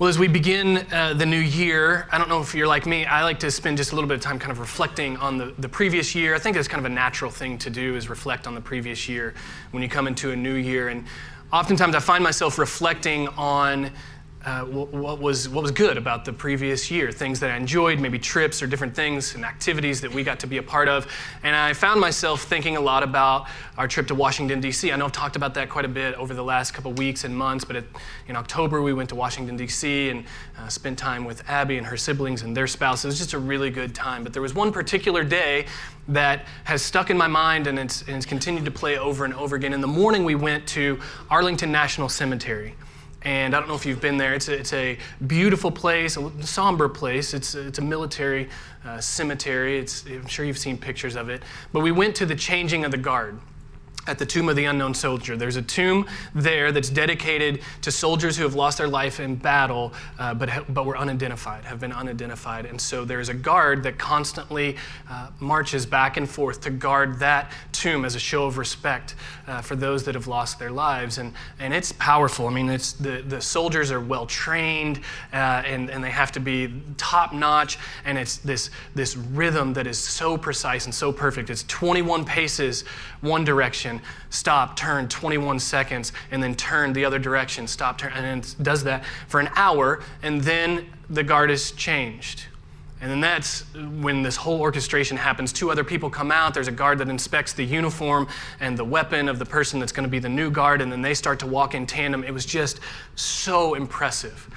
Well, as we begin uh, the new year, I don't know if you're like me, I like to spend just a little bit of time kind of reflecting on the, the previous year. I think it's kind of a natural thing to do is reflect on the previous year when you come into a new year. And oftentimes I find myself reflecting on uh, what, was, what was good about the previous year, things that I enjoyed, maybe trips or different things and activities that we got to be a part of. And I found myself thinking a lot about our trip to Washington, D.C. I know I've talked about that quite a bit over the last couple weeks and months, but it, in October we went to Washington, D.C. and uh, spent time with Abby and her siblings and their spouses. It was just a really good time. But there was one particular day that has stuck in my mind and it's, and it's continued to play over and over again. In the morning, we went to Arlington National Cemetery. And I don't know if you've been there. It's a, it's a beautiful place, a somber place. It's, it's a military uh, cemetery. It's, I'm sure you've seen pictures of it. But we went to the changing of the guard at the tomb of the unknown soldier. There's a tomb there that's dedicated to soldiers who have lost their life in battle, uh, but, ha- but were unidentified, have been unidentified. And so there's a guard that constantly uh, marches back and forth to guard that tomb as a show of respect uh, for those that have lost their lives. And, and it's powerful. I mean, it's, the, the soldiers are well trained uh, and, and they have to be top notch. And it's this, this rhythm that is so precise and so perfect. It's 21 paces one direction, stop, turn 21 seconds, and then turn the other direction, stop, turn, and it does that for an hour, and then the guard is changed. And then that's when this whole orchestration happens. Two other people come out. There's a guard that inspects the uniform and the weapon of the person that's going to be the new guard, and then they start to walk in tandem. It was just so impressive.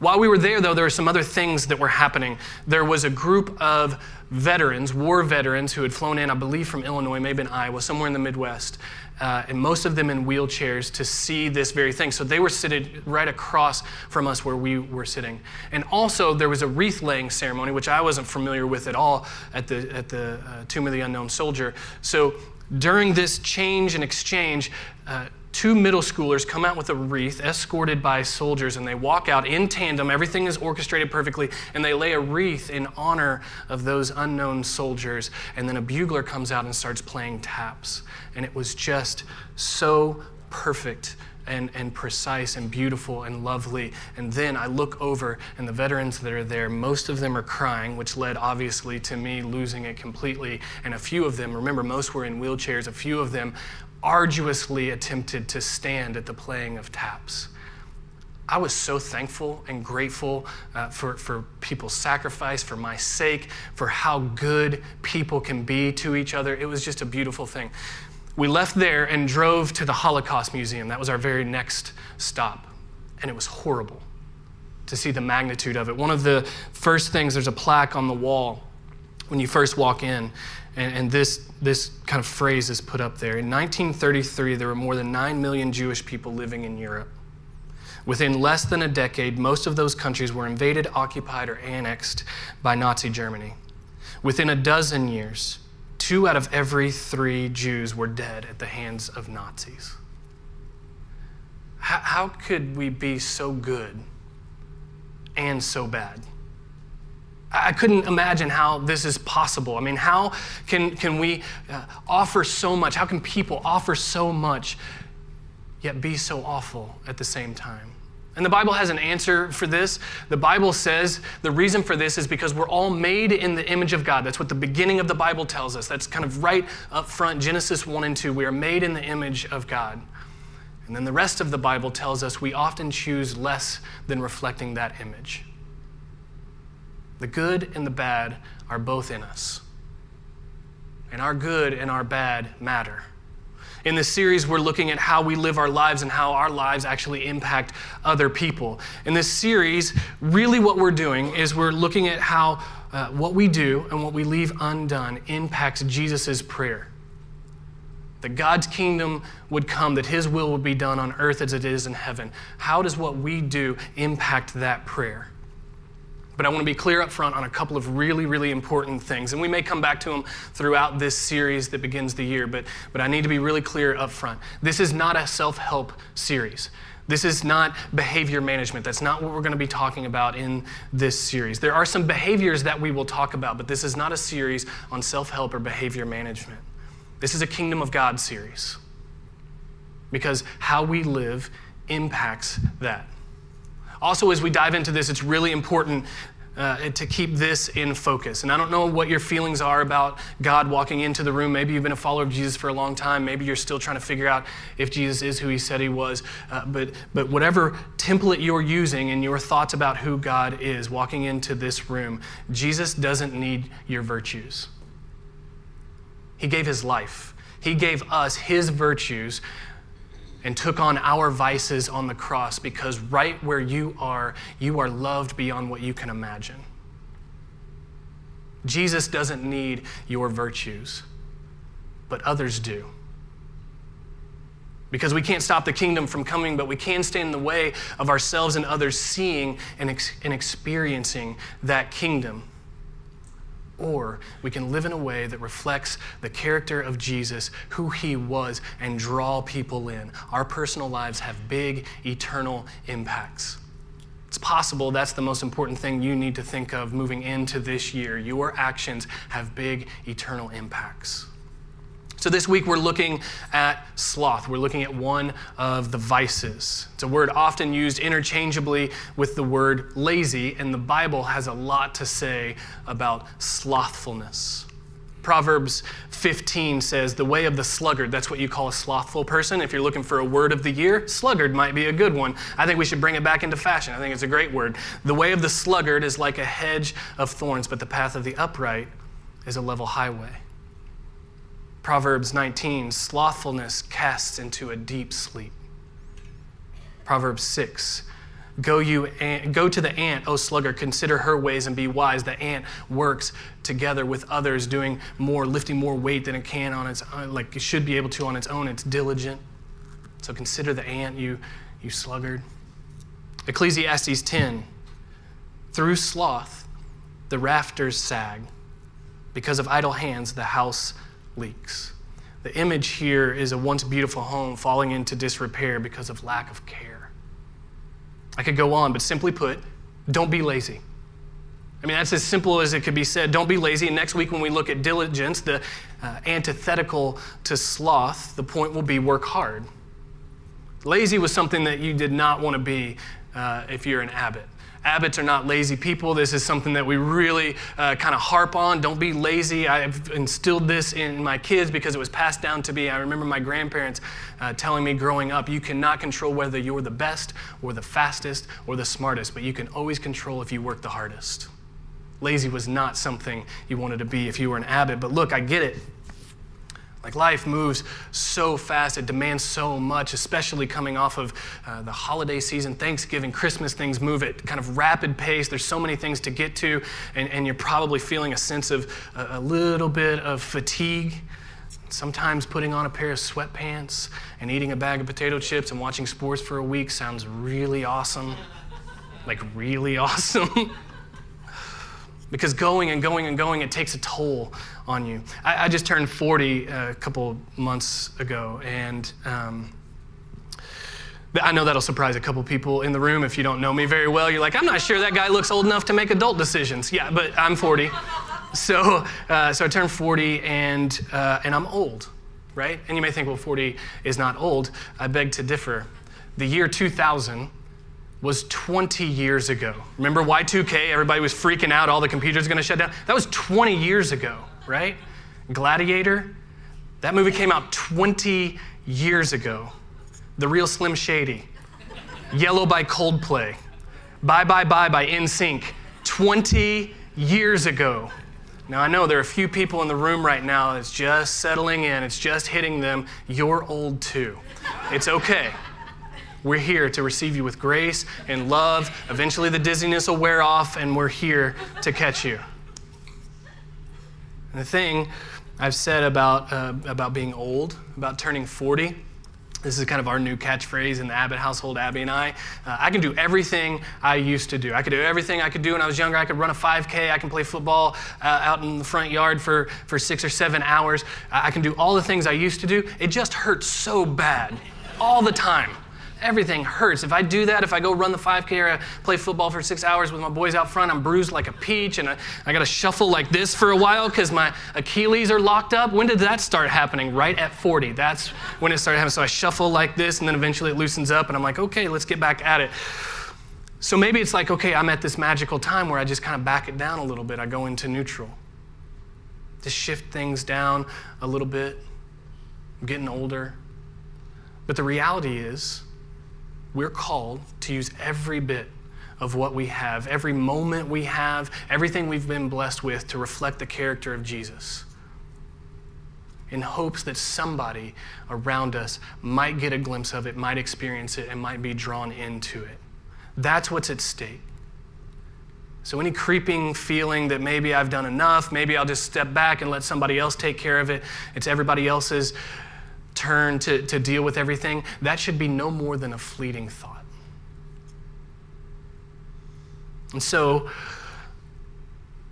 While we were there, though, there were some other things that were happening. There was a group of veterans, war veterans, who had flown in, I believe, from Illinois, maybe in Iowa, somewhere in the Midwest, uh, and most of them in wheelchairs to see this very thing. So they were sitting right across from us where we were sitting. And also, there was a wreath laying ceremony, which I wasn't familiar with at all at the, at the uh, Tomb of the Unknown Soldier. So during this change and exchange, uh, two middle schoolers come out with a wreath escorted by soldiers and they walk out in tandem everything is orchestrated perfectly and they lay a wreath in honor of those unknown soldiers and then a bugler comes out and starts playing taps and it was just so perfect and, and precise and beautiful and lovely. And then I look over, and the veterans that are there, most of them are crying, which led obviously to me losing it completely. And a few of them, remember, most were in wheelchairs, a few of them arduously attempted to stand at the playing of taps. I was so thankful and grateful uh, for, for people's sacrifice, for my sake, for how good people can be to each other. It was just a beautiful thing. We left there and drove to the Holocaust Museum. That was our very next stop. And it was horrible to see the magnitude of it. One of the first things, there's a plaque on the wall when you first walk in, and, and this, this kind of phrase is put up there. In 1933, there were more than 9 million Jewish people living in Europe. Within less than a decade, most of those countries were invaded, occupied, or annexed by Nazi Germany. Within a dozen years, two out of every three Jews were dead at the hands of Nazis. How, how could we be so good and so bad? I couldn't imagine how this is possible. I mean, how can, can we uh, offer so much? How can people offer so much yet be so awful at the same time? And the Bible has an answer for this. The Bible says the reason for this is because we're all made in the image of God. That's what the beginning of the Bible tells us. That's kind of right up front, Genesis 1 and 2. We are made in the image of God. And then the rest of the Bible tells us we often choose less than reflecting that image. The good and the bad are both in us. And our good and our bad matter. In this series, we're looking at how we live our lives and how our lives actually impact other people. In this series, really what we're doing is we're looking at how uh, what we do and what we leave undone impacts Jesus' prayer. That God's kingdom would come, that His will would be done on earth as it is in heaven. How does what we do impact that prayer? But I want to be clear up front on a couple of really, really important things. And we may come back to them throughout this series that begins the year, but, but I need to be really clear up front. This is not a self help series. This is not behavior management. That's not what we're going to be talking about in this series. There are some behaviors that we will talk about, but this is not a series on self help or behavior management. This is a Kingdom of God series because how we live impacts that. Also, as we dive into this, it's really important uh, to keep this in focus. And I don't know what your feelings are about God walking into the room. Maybe you've been a follower of Jesus for a long time. Maybe you're still trying to figure out if Jesus is who he said he was. Uh, but, but whatever template you're using in your thoughts about who God is walking into this room, Jesus doesn't need your virtues. He gave his life, he gave us his virtues and took on our vices on the cross because right where you are, you are loved beyond what you can imagine. Jesus doesn't need your virtues, but others do. Because we can't stop the kingdom from coming, but we can stand in the way of ourselves and others seeing and, ex- and experiencing that kingdom or we can live in a way that reflects the character of Jesus, who he was, and draw people in. Our personal lives have big, eternal impacts. It's possible that's the most important thing you need to think of moving into this year. Your actions have big, eternal impacts. So, this week we're looking at sloth. We're looking at one of the vices. It's a word often used interchangeably with the word lazy, and the Bible has a lot to say about slothfulness. Proverbs 15 says, The way of the sluggard, that's what you call a slothful person. If you're looking for a word of the year, sluggard might be a good one. I think we should bring it back into fashion. I think it's a great word. The way of the sluggard is like a hedge of thorns, but the path of the upright is a level highway. Proverbs 19, slothfulness casts into a deep sleep. Proverbs 6, go, you, go to the ant, O sluggard, consider her ways and be wise. The ant works together with others, doing more, lifting more weight than it can on its own, like it should be able to on its own. It's diligent. So consider the ant, you, you sluggard. Ecclesiastes 10, through sloth, the rafters sag. Because of idle hands, the house leaks. The image here is a once beautiful home falling into disrepair because of lack of care. I could go on, but simply put, don't be lazy. I mean, that's as simple as it could be said. Don't be lazy. And next week, when we look at diligence, the uh, antithetical to sloth, the point will be work hard. Lazy was something that you did not want to be uh, if you're an Abbott. Abbotts are not lazy people. This is something that we really uh, kind of harp on. Don't be lazy. I've instilled this in my kids because it was passed down to me. I remember my grandparents uh, telling me growing up you cannot control whether you're the best or the fastest or the smartest, but you can always control if you work the hardest. Lazy was not something you wanted to be if you were an Abbott. But look, I get it. Like life moves so fast, it demands so much, especially coming off of uh, the holiday season, Thanksgiving, Christmas, things move at kind of rapid pace. There's so many things to get to, and, and you're probably feeling a sense of uh, a little bit of fatigue. Sometimes putting on a pair of sweatpants and eating a bag of potato chips and watching sports for a week sounds really awesome. Like, really awesome. because going and going and going, it takes a toll on you. I, I just turned 40 a couple months ago, and um, I know that'll surprise a couple people in the room if you don't know me very well. You're like, I'm not sure that guy looks old enough to make adult decisions. Yeah, but I'm 40. so, uh, so I turned 40, and, uh, and I'm old, right? And you may think, well, 40 is not old. I beg to differ. The year 2000 was 20 years ago. Remember Y2K? Everybody was freaking out, all the computers going to shut down. That was 20 years ago right? Gladiator, that movie came out 20 years ago. The Real Slim Shady, Yellow by Coldplay, Bye Bye Bye by NSYNC, 20 years ago. Now, I know there are a few people in the room right now that's just settling in, it's just hitting them. You're old too. It's okay. We're here to receive you with grace and love. Eventually, the dizziness will wear off, and we're here to catch you. And the thing I've said about, uh, about being old, about turning 40, this is kind of our new catchphrase in the Abbott household, Abby and I. Uh, I can do everything I used to do. I could do everything I could do when I was younger. I could run a 5K. I can play football uh, out in the front yard for, for six or seven hours. I can do all the things I used to do. It just hurts so bad all the time everything hurts. If I do that, if I go run the 5K or I play football for six hours with my boys out front, I'm bruised like a peach and I, I got to shuffle like this for a while because my Achilles are locked up. When did that start happening? Right at 40. That's when it started happening. So I shuffle like this and then eventually it loosens up and I'm like, okay, let's get back at it. So maybe it's like, okay, I'm at this magical time where I just kind of back it down a little bit. I go into neutral. Just shift things down a little bit. I'm getting older. But the reality is, we're called to use every bit of what we have, every moment we have, everything we've been blessed with to reflect the character of Jesus in hopes that somebody around us might get a glimpse of it, might experience it, and might be drawn into it. That's what's at stake. So, any creeping feeling that maybe I've done enough, maybe I'll just step back and let somebody else take care of it, it's everybody else's turn to, to deal with everything, that should be no more than a fleeting thought. And so,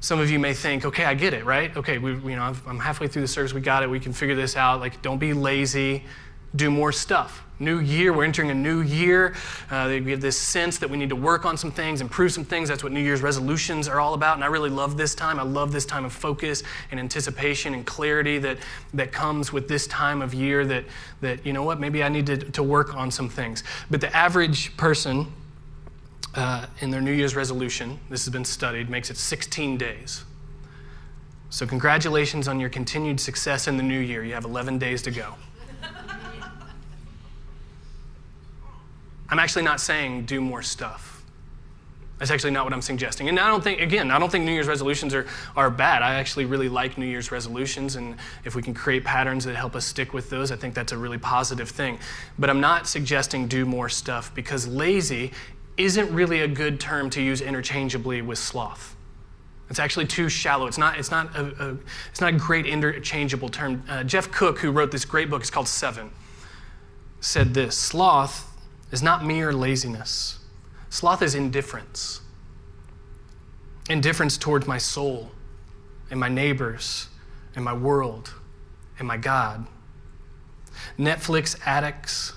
some of you may think, okay, I get it, right? Okay, we, you know, I'm halfway through the service, we got it, we can figure this out. Like, don't be lazy, do more stuff. New year, we're entering a new year. Uh, we have this sense that we need to work on some things, improve some things. That's what New Year's resolutions are all about. And I really love this time. I love this time of focus and anticipation and clarity that, that comes with this time of year that, that, you know what, maybe I need to, to work on some things. But the average person, uh, in their New Year's resolution, this has been studied, makes it 16 days. So, congratulations on your continued success in the new year. You have 11 days to go. I'm actually not saying do more stuff. That's actually not what I'm suggesting. And I don't think, again, I don't think New Year's resolutions are, are bad. I actually really like New Year's resolutions. And if we can create patterns that help us stick with those, I think that's a really positive thing. But I'm not suggesting do more stuff because lazy isn't really a good term to use interchangeably with sloth. It's actually too shallow. It's not, it's not, a, a it's not a great interchangeable term. Uh, Jeff Cook, who wrote this great book, it's called Seven, said this Sloth is not mere laziness, sloth is indifference. Indifference towards my soul and my neighbors and my world and my God. Netflix addicts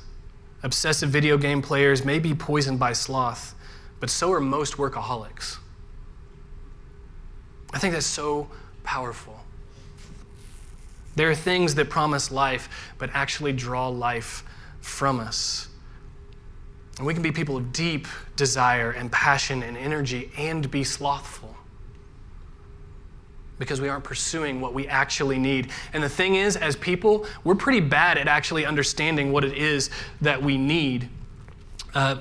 Obsessive video game players may be poisoned by sloth, but so are most workaholics. I think that's so powerful. There are things that promise life, but actually draw life from us. And we can be people of deep desire and passion and energy and be slothful because we aren't pursuing what we actually need. And the thing is, as people, we're pretty bad at actually understanding what it is that we need. Uh,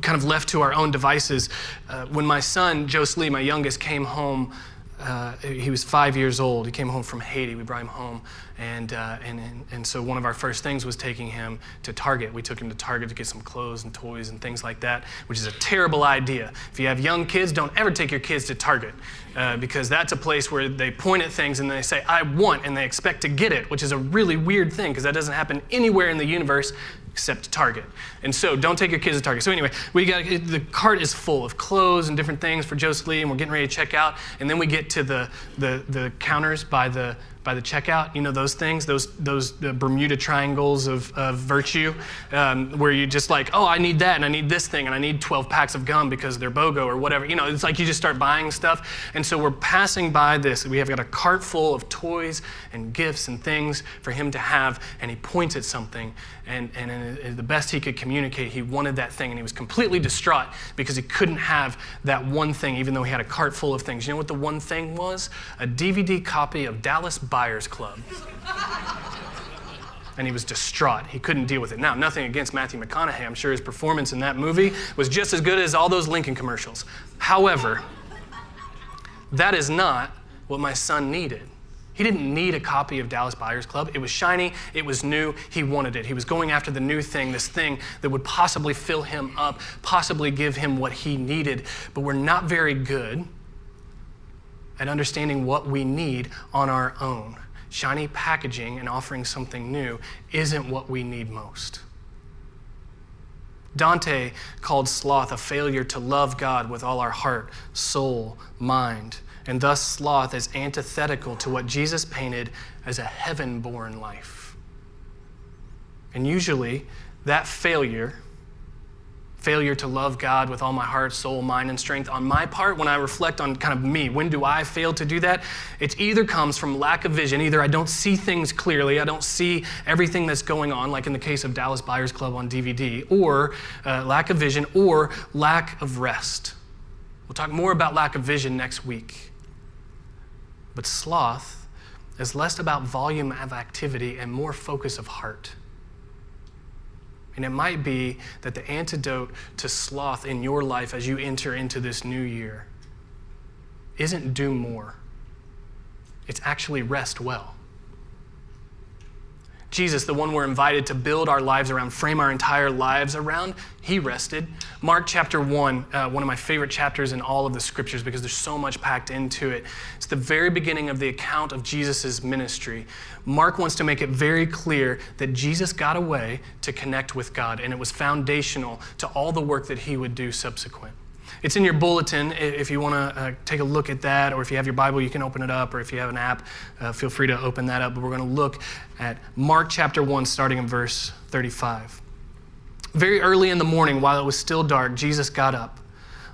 kind of left to our own devices. Uh, when my son, Jose Lee, my youngest, came home uh, he was five years old. He came home from Haiti. We brought him home. And, uh, and, and, so one of our first things was taking him to Target. We took him to Target to get some clothes and toys and things like that, which is a terrible idea. If you have young kids, don't ever take your kids to Target uh, because that's a place where they point at things and they say, I want, and they expect to get it, which is a really weird thing because that doesn't happen anywhere in the universe except Target. And so don't take your kids to Target. So anyway, we got the cart is full of clothes and different things for Joseph Lee, and we're getting ready to check out. And then we get to the the, the counters by the by the checkout. You know those things, those those Bermuda triangles of, of virtue, um, where you just like, oh, I need that, and I need this thing, and I need 12 packs of gum because they're BOGO or whatever. You know, it's like you just start buying stuff. And so we're passing by this. We have got a cart full of toys and gifts and things for him to have, and he points at something, and, and the best he could communicate, he wanted that thing, and he was completely distraught because he couldn't have that one thing, even though he had a cart full of things. You know what the one thing was? A DVD copy of Dallas Buyers Club. and he was distraught. He couldn't deal with it. Now, nothing against Matthew McConaughey. I'm sure his performance in that movie was just as good as all those Lincoln commercials. However, that is not what my son needed. He didn't need a copy of Dallas Buyers Club. It was shiny, it was new, he wanted it. He was going after the new thing, this thing that would possibly fill him up, possibly give him what he needed. But we're not very good at understanding what we need on our own. Shiny packaging and offering something new isn't what we need most. Dante called sloth a failure to love God with all our heart, soul, mind, and thus sloth is antithetical to what Jesus painted as a heaven born life. And usually, that failure failure to love God with all my heart, soul, mind, and strength. On my part, when I reflect on kind of me, when do I fail to do that? It either comes from lack of vision, either I don't see things clearly, I don't see everything that's going on, like in the case of Dallas Buyers Club on DVD, or uh, lack of vision, or lack of rest. We'll talk more about lack of vision next week. But sloth is less about volume of activity and more focus of heart. And it might be that the antidote to sloth in your life as you enter into this new year isn't do more, it's actually rest well. Jesus, the one we're invited to build our lives around, frame our entire lives around, he rested. Mark chapter 1, uh, one of my favorite chapters in all of the scriptures because there's so much packed into it. It's the very beginning of the account of Jesus' ministry. Mark wants to make it very clear that Jesus got away to connect with God, and it was foundational to all the work that he would do subsequent. It's in your bulletin if you want to uh, take a look at that, or if you have your Bible, you can open it up, or if you have an app, uh, feel free to open that up. But we're going to look at Mark chapter 1, starting in verse 35. Very early in the morning, while it was still dark, Jesus got up,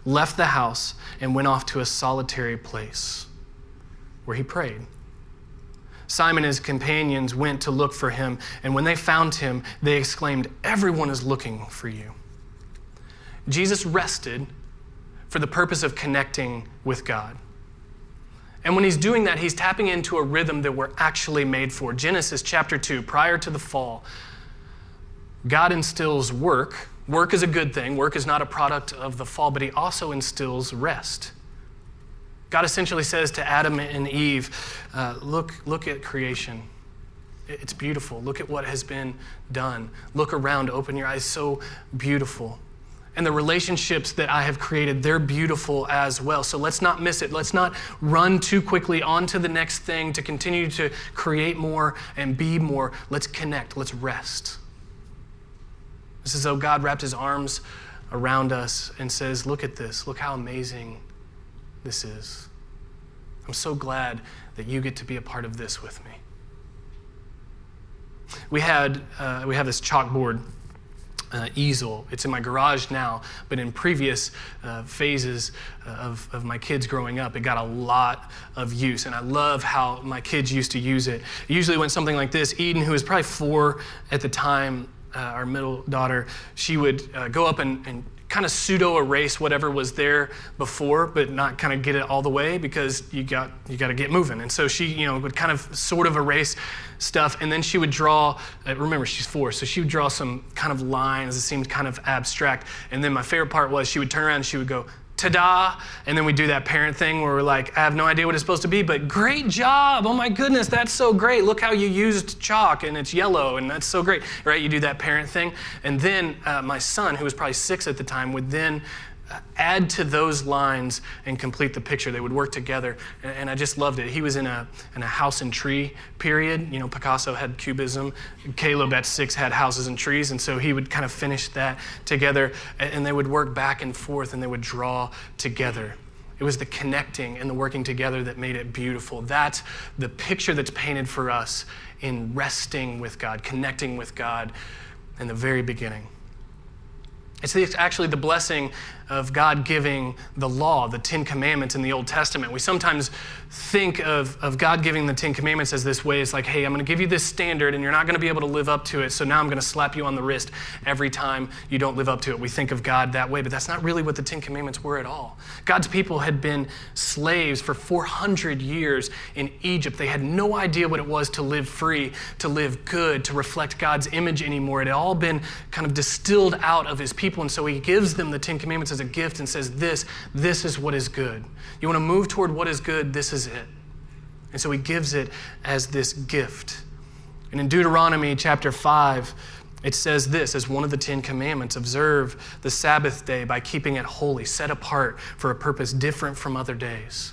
left the house, and went off to a solitary place where he prayed. Simon and his companions went to look for him, and when they found him, they exclaimed, Everyone is looking for you. Jesus rested for the purpose of connecting with God. And when he's doing that, he's tapping into a rhythm that we're actually made for. Genesis chapter 2, prior to the fall, God instills work. Work is a good thing. Work is not a product of the fall, but he also instills rest. God essentially says to Adam and Eve, uh, look, look at creation. It's beautiful. Look at what has been done. Look around, open your eyes. So beautiful and the relationships that I have created, they're beautiful as well. So let's not miss it. Let's not run too quickly on to the next thing to continue to create more and be more. Let's connect. Let's rest. This is though God wrapped his arms around us and says, Look at this. Look how amazing this is. I'm so glad that you get to be a part of this with me. We had uh, we have this chalkboard uh, easel. It's in my garage now, but in previous uh, phases uh, of, of my kids growing up, it got a lot of use. And I love how my kids used to use it. usually when something like this Eden, who was probably four at the time, uh, our middle daughter, she would uh, go up and, and kind of pseudo erase whatever was there before, but not kind of get it all the way because you got you got to get moving. And so she, you know, would kind of sort of erase stuff, and then she would draw. Uh, remember, she's four, so she would draw some kind of lines that seemed kind of abstract. And then my favorite part was she would turn around and she would go, ta-da and then we do that parent thing where we're like i have no idea what it's supposed to be but great job oh my goodness that's so great look how you used chalk and it's yellow and that's so great right you do that parent thing and then uh, my son who was probably six at the time would then add to those lines and complete the picture. They would work together, and, I just loved it. He was in a, in a house and tree period. You know, Picasso had cubism, Caleb at six had houses and trees, and so he would kind of finish that together, and they would work back and forth, and they would draw together. It was the connecting and the working together that made it beautiful. That's the picture that's painted for us in resting with God, connecting with God in the very beginning. It's actually the blessing of God giving the law, the Ten Commandments in the Old Testament. We sometimes think of, of God giving the Ten Commandments as this way. It's like, hey, I'm going to give you this standard and you're not going to be able to live up to it. So now I'm going to slap you on the wrist every time you don't live up to it. We think of God that way, but that's not really what the Ten Commandments were at all. God's people had been slaves for 400 years in Egypt. They had no idea what it was to live free, to live good, to reflect God's image anymore. It had all been kind of distilled out of his people. And so he gives them the Ten Commandments as a gift and says, This, this is what is good. You want to move toward what is good, this is it. And so he gives it as this gift. And in Deuteronomy chapter 5, it says this as one of the Ten Commandments observe the Sabbath day by keeping it holy, set apart for a purpose different from other days.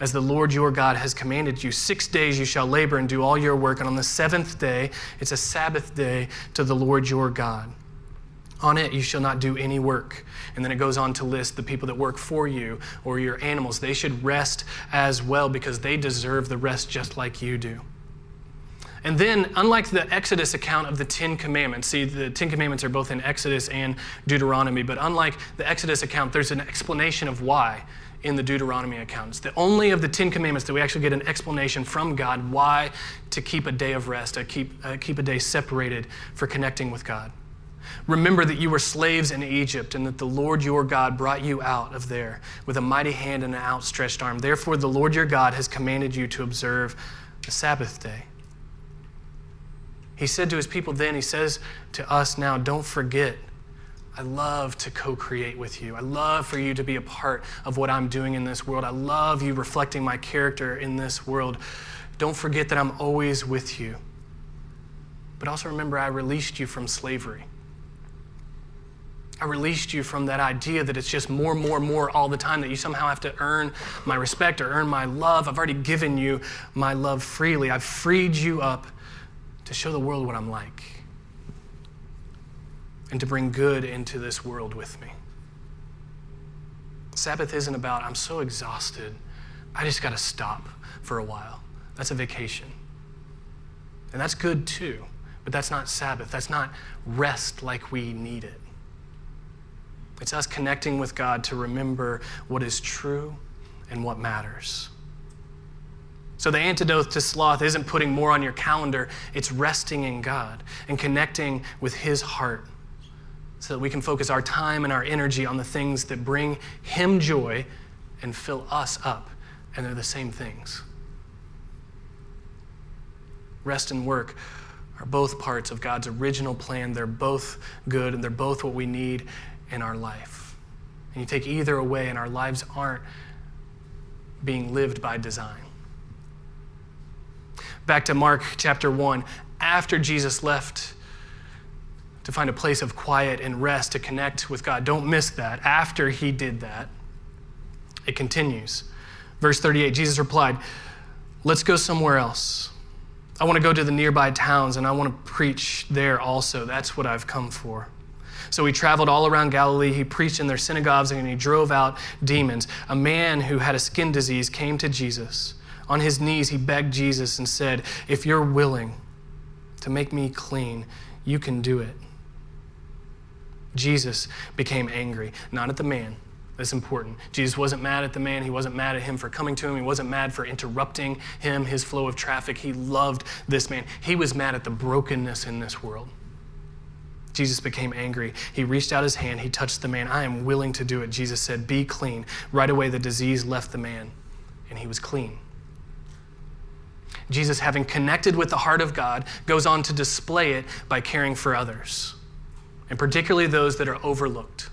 As the Lord your God has commanded you, six days you shall labor and do all your work, and on the seventh day, it's a Sabbath day to the Lord your God. On it you shall not do any work. And then it goes on to list the people that work for you or your animals. They should rest as well because they deserve the rest just like you do. And then, unlike the Exodus account of the Ten Commandments, see, the Ten Commandments are both in Exodus and Deuteronomy, but unlike the Exodus account, there's an explanation of why in the Deuteronomy account. It's the only of the Ten Commandments that we actually get an explanation from God why to keep a day of rest, to keep, uh, keep a day separated for connecting with God. Remember that you were slaves in Egypt and that the Lord your God brought you out of there with a mighty hand and an outstretched arm. Therefore, the Lord your God has commanded you to observe the Sabbath day. He said to his people then, he says to us now, don't forget. I love to co create with you. I love for you to be a part of what I'm doing in this world. I love you reflecting my character in this world. Don't forget that I'm always with you. But also remember, I released you from slavery. I released you from that idea that it's just more, more, more all the time, that you somehow have to earn my respect or earn my love. I've already given you my love freely. I've freed you up to show the world what I'm like and to bring good into this world with me. Sabbath isn't about, I'm so exhausted, I just got to stop for a while. That's a vacation. And that's good too, but that's not Sabbath. That's not rest like we need it. It's us connecting with God to remember what is true and what matters. So, the antidote to sloth isn't putting more on your calendar, it's resting in God and connecting with His heart so that we can focus our time and our energy on the things that bring Him joy and fill us up. And they're the same things. Rest and work are both parts of God's original plan. They're both good and they're both what we need in our life. And you take either away, and our lives aren't being lived by design. Back to Mark chapter 1. After Jesus left to find a place of quiet and rest to connect with God, don't miss that. After he did that, it continues. Verse 38 Jesus replied, Let's go somewhere else. I want to go to the nearby towns and I want to preach there also. That's what I've come for. So he traveled all around Galilee. He preached in their synagogues and he drove out demons. A man who had a skin disease came to Jesus. On his knees, he begged Jesus and said, If you're willing to make me clean, you can do it. Jesus became angry, not at the man. That's important. Jesus wasn't mad at the man. He wasn't mad at him for coming to him. He wasn't mad for interrupting him, his flow of traffic. He loved this man. He was mad at the brokenness in this world. Jesus became angry. He reached out his hand. He touched the man. I am willing to do it. Jesus said, Be clean. Right away, the disease left the man, and he was clean. Jesus, having connected with the heart of God, goes on to display it by caring for others, and particularly those that are overlooked.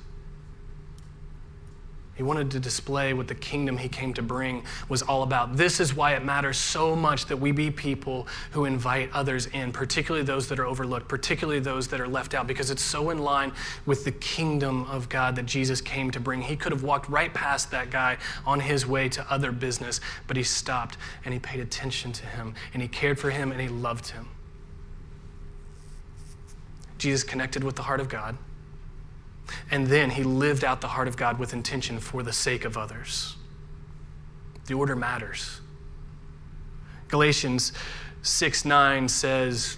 He wanted to display what the kingdom he came to bring was all about. This is why it matters so much that we be people who invite others in, particularly those that are overlooked, particularly those that are left out, because it's so in line with the kingdom of God that Jesus came to bring. He could have walked right past that guy on his way to other business, but he stopped and he paid attention to him and he cared for him and he loved him. Jesus connected with the heart of God. And then he lived out the heart of God with intention for the sake of others. The order matters. Galatians 6 9 says,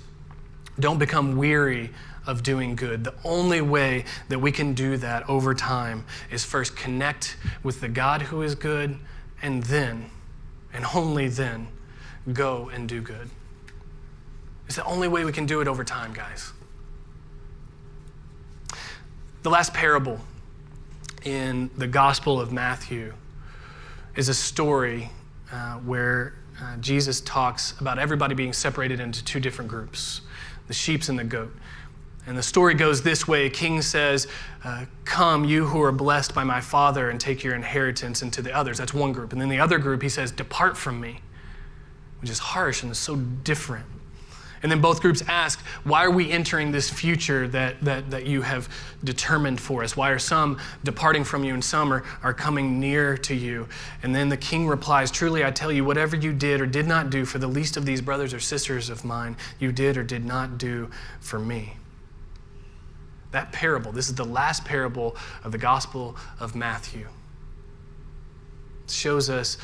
Don't become weary of doing good. The only way that we can do that over time is first connect with the God who is good, and then, and only then, go and do good. It's the only way we can do it over time, guys. The last parable in the Gospel of Matthew is a story uh, where uh, Jesus talks about everybody being separated into two different groups the sheep and the goat. And the story goes this way king says, uh, Come, you who are blessed by my Father, and take your inheritance into the others. That's one group. And then the other group, he says, Depart from me, which is harsh and so different. And then both groups ask, why are we entering this future that, that, that you have determined for us? Why are some departing from you and some are, are coming near to you? And then the king replies, Truly I tell you, whatever you did or did not do for the least of these brothers or sisters of mine, you did or did not do for me. That parable, this is the last parable of the Gospel of Matthew, shows us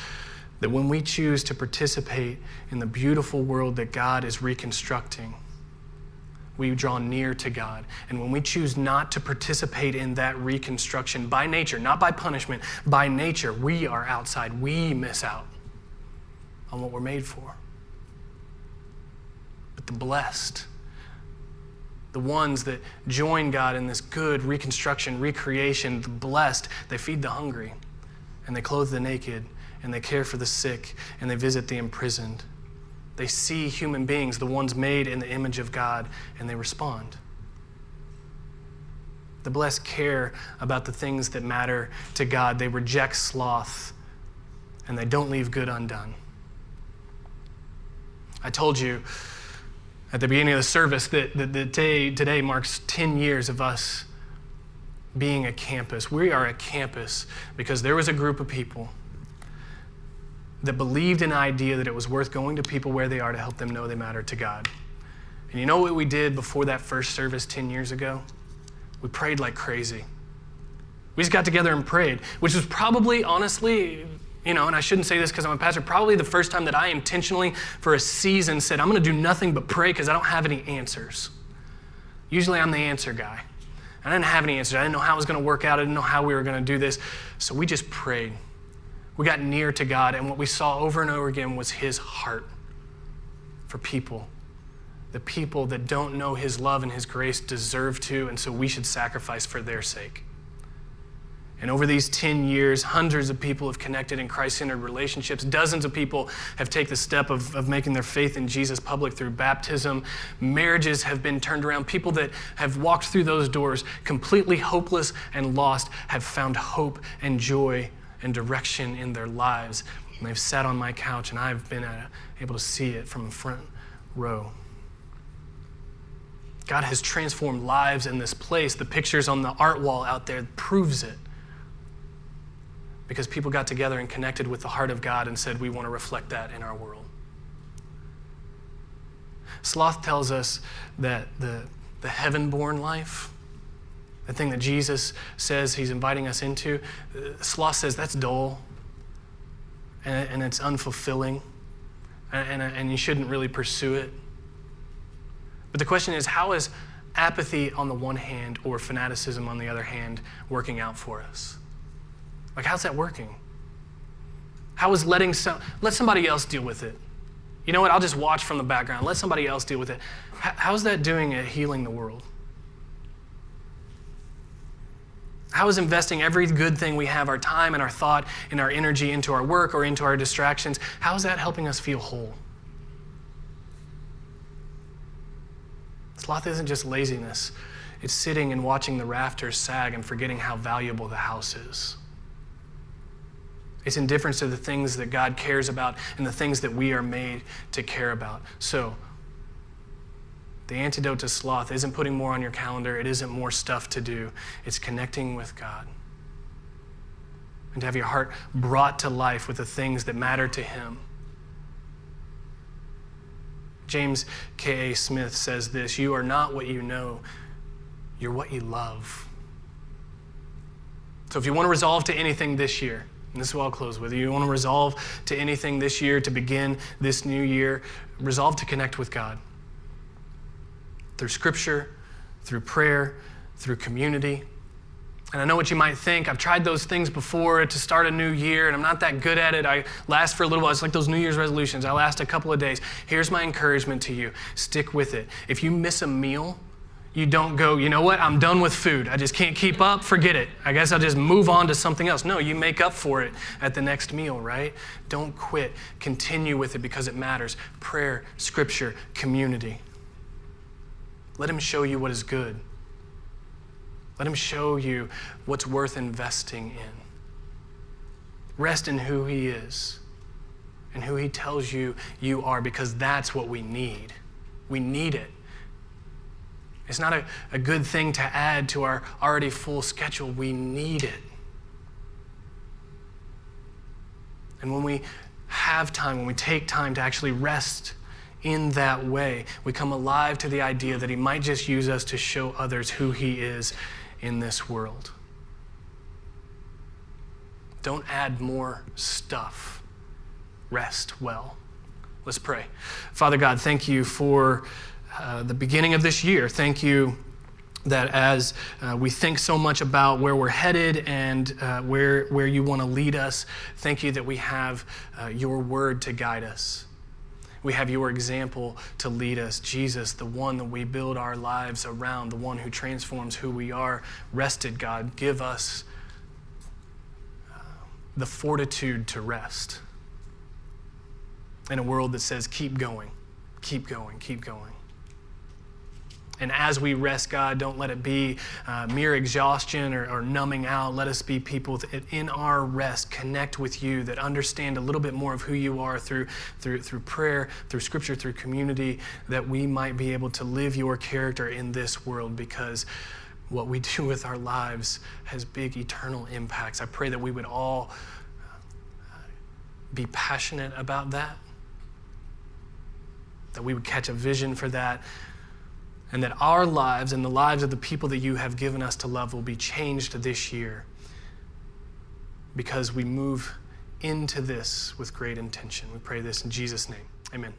that when we choose to participate in the beautiful world that God is reconstructing, we draw near to God. And when we choose not to participate in that reconstruction by nature, not by punishment, by nature, we are outside. We miss out on what we're made for. But the blessed, the ones that join God in this good reconstruction, recreation, the blessed, they feed the hungry and they clothe the naked and they care for the sick and they visit the imprisoned. They see human beings, the ones made in the image of God, and they respond. The blessed care about the things that matter to God. They reject sloth and they don't leave good undone. I told you at the beginning of the service that, that, that today, today marks 10 years of us being a campus. We are a campus because there was a group of people that believed in the idea that it was worth going to people where they are to help them know they matter to God. And you know what we did before that first service 10 years ago? We prayed like crazy. We just got together and prayed, which was probably, honestly, you know, and I shouldn't say this because I'm a pastor, probably the first time that I intentionally, for a season, said, I'm going to do nothing but pray because I don't have any answers. Usually I'm the answer guy. I didn't have any answers. I didn't know how it was going to work out. I didn't know how we were going to do this. So we just prayed we got near to God, and what we saw over and over again was His heart for people. The people that don't know His love and His grace deserve to, and so we should sacrifice for their sake. And over these 10 years, hundreds of people have connected in Christ centered relationships. Dozens of people have taken the step of, of making their faith in Jesus public through baptism. Marriages have been turned around. People that have walked through those doors completely hopeless and lost have found hope and joy and direction in their lives. And they've sat on my couch, and I've been able to see it from the front row. God has transformed lives in this place. The pictures on the art wall out there proves it. Because people got together and connected with the heart of God and said, We want to reflect that in our world. Sloth tells us that the, the heaven born life the thing that Jesus says he's inviting us into, uh, sloth says that's dull and, and it's unfulfilling and, and, and you shouldn't really pursue it. But the question is how is apathy on the one hand or fanaticism on the other hand working out for us? Like, how's that working? How is letting some, let somebody else deal with it? You know what? I'll just watch from the background. Let somebody else deal with it. How's that doing at healing the world? How is investing every good thing we have, our time and our thought and our energy into our work or into our distractions, how is that helping us feel whole? Sloth isn't just laziness, it's sitting and watching the rafters sag and forgetting how valuable the house is. It's indifference to the things that God cares about and the things that we are made to care about. So, the antidote to sloth isn't putting more on your calendar, it isn't more stuff to do, it's connecting with God. And to have your heart brought to life with the things that matter to Him. James K.A. Smith says this You are not what you know, you're what you love. So if you want to resolve to anything this year, and this is what I'll close with. You want to resolve to anything this year, to begin this new year, resolve to connect with God through scripture, through prayer, through community. And I know what you might think. I've tried those things before to start a new year, and I'm not that good at it. I last for a little while. It's like those New Year's resolutions. I last a couple of days. Here's my encouragement to you stick with it. If you miss a meal, you don't go, you know what, I'm done with food. I just can't keep up. Forget it. I guess I'll just move on to something else. No, you make up for it at the next meal, right? Don't quit. Continue with it because it matters. Prayer, scripture, community. Let Him show you what is good. Let Him show you what's worth investing in. Rest in who He is and who He tells you you are because that's what we need. We need it. It's not a, a good thing to add to our already full schedule. We need it. And when we have time, when we take time to actually rest in that way. We come alive to the idea that He might just use us to show others who He is in this world. Don't add more stuff. rest well. Let's pray. Father God, thank you for uh, the beginning of this year. Thank you that as uh, we think so much about where we're headed and uh, where, where you want to lead us, thank you that we have uh, your word to guide us. We have your example to lead us, Jesus, the one that we build our lives around, the one who transforms who we are. Rested, God, give us uh, the fortitude to rest in a world that says, keep going, keep going, keep going. And as we rest, God, don't let it be uh, mere exhaustion or, or, numbing out. Let us be people that in our rest connect with you, that understand a little bit more of who you are through, through, through prayer, through scripture, through community, that we might be able to live your character in this world because what we do with our lives has big eternal impacts. I pray that we would all uh, be passionate about that, that we would catch a vision for that and that our lives and the lives of the people that you have given us to love will be changed this year because we move into this with great intention. We pray this in Jesus' name. Amen.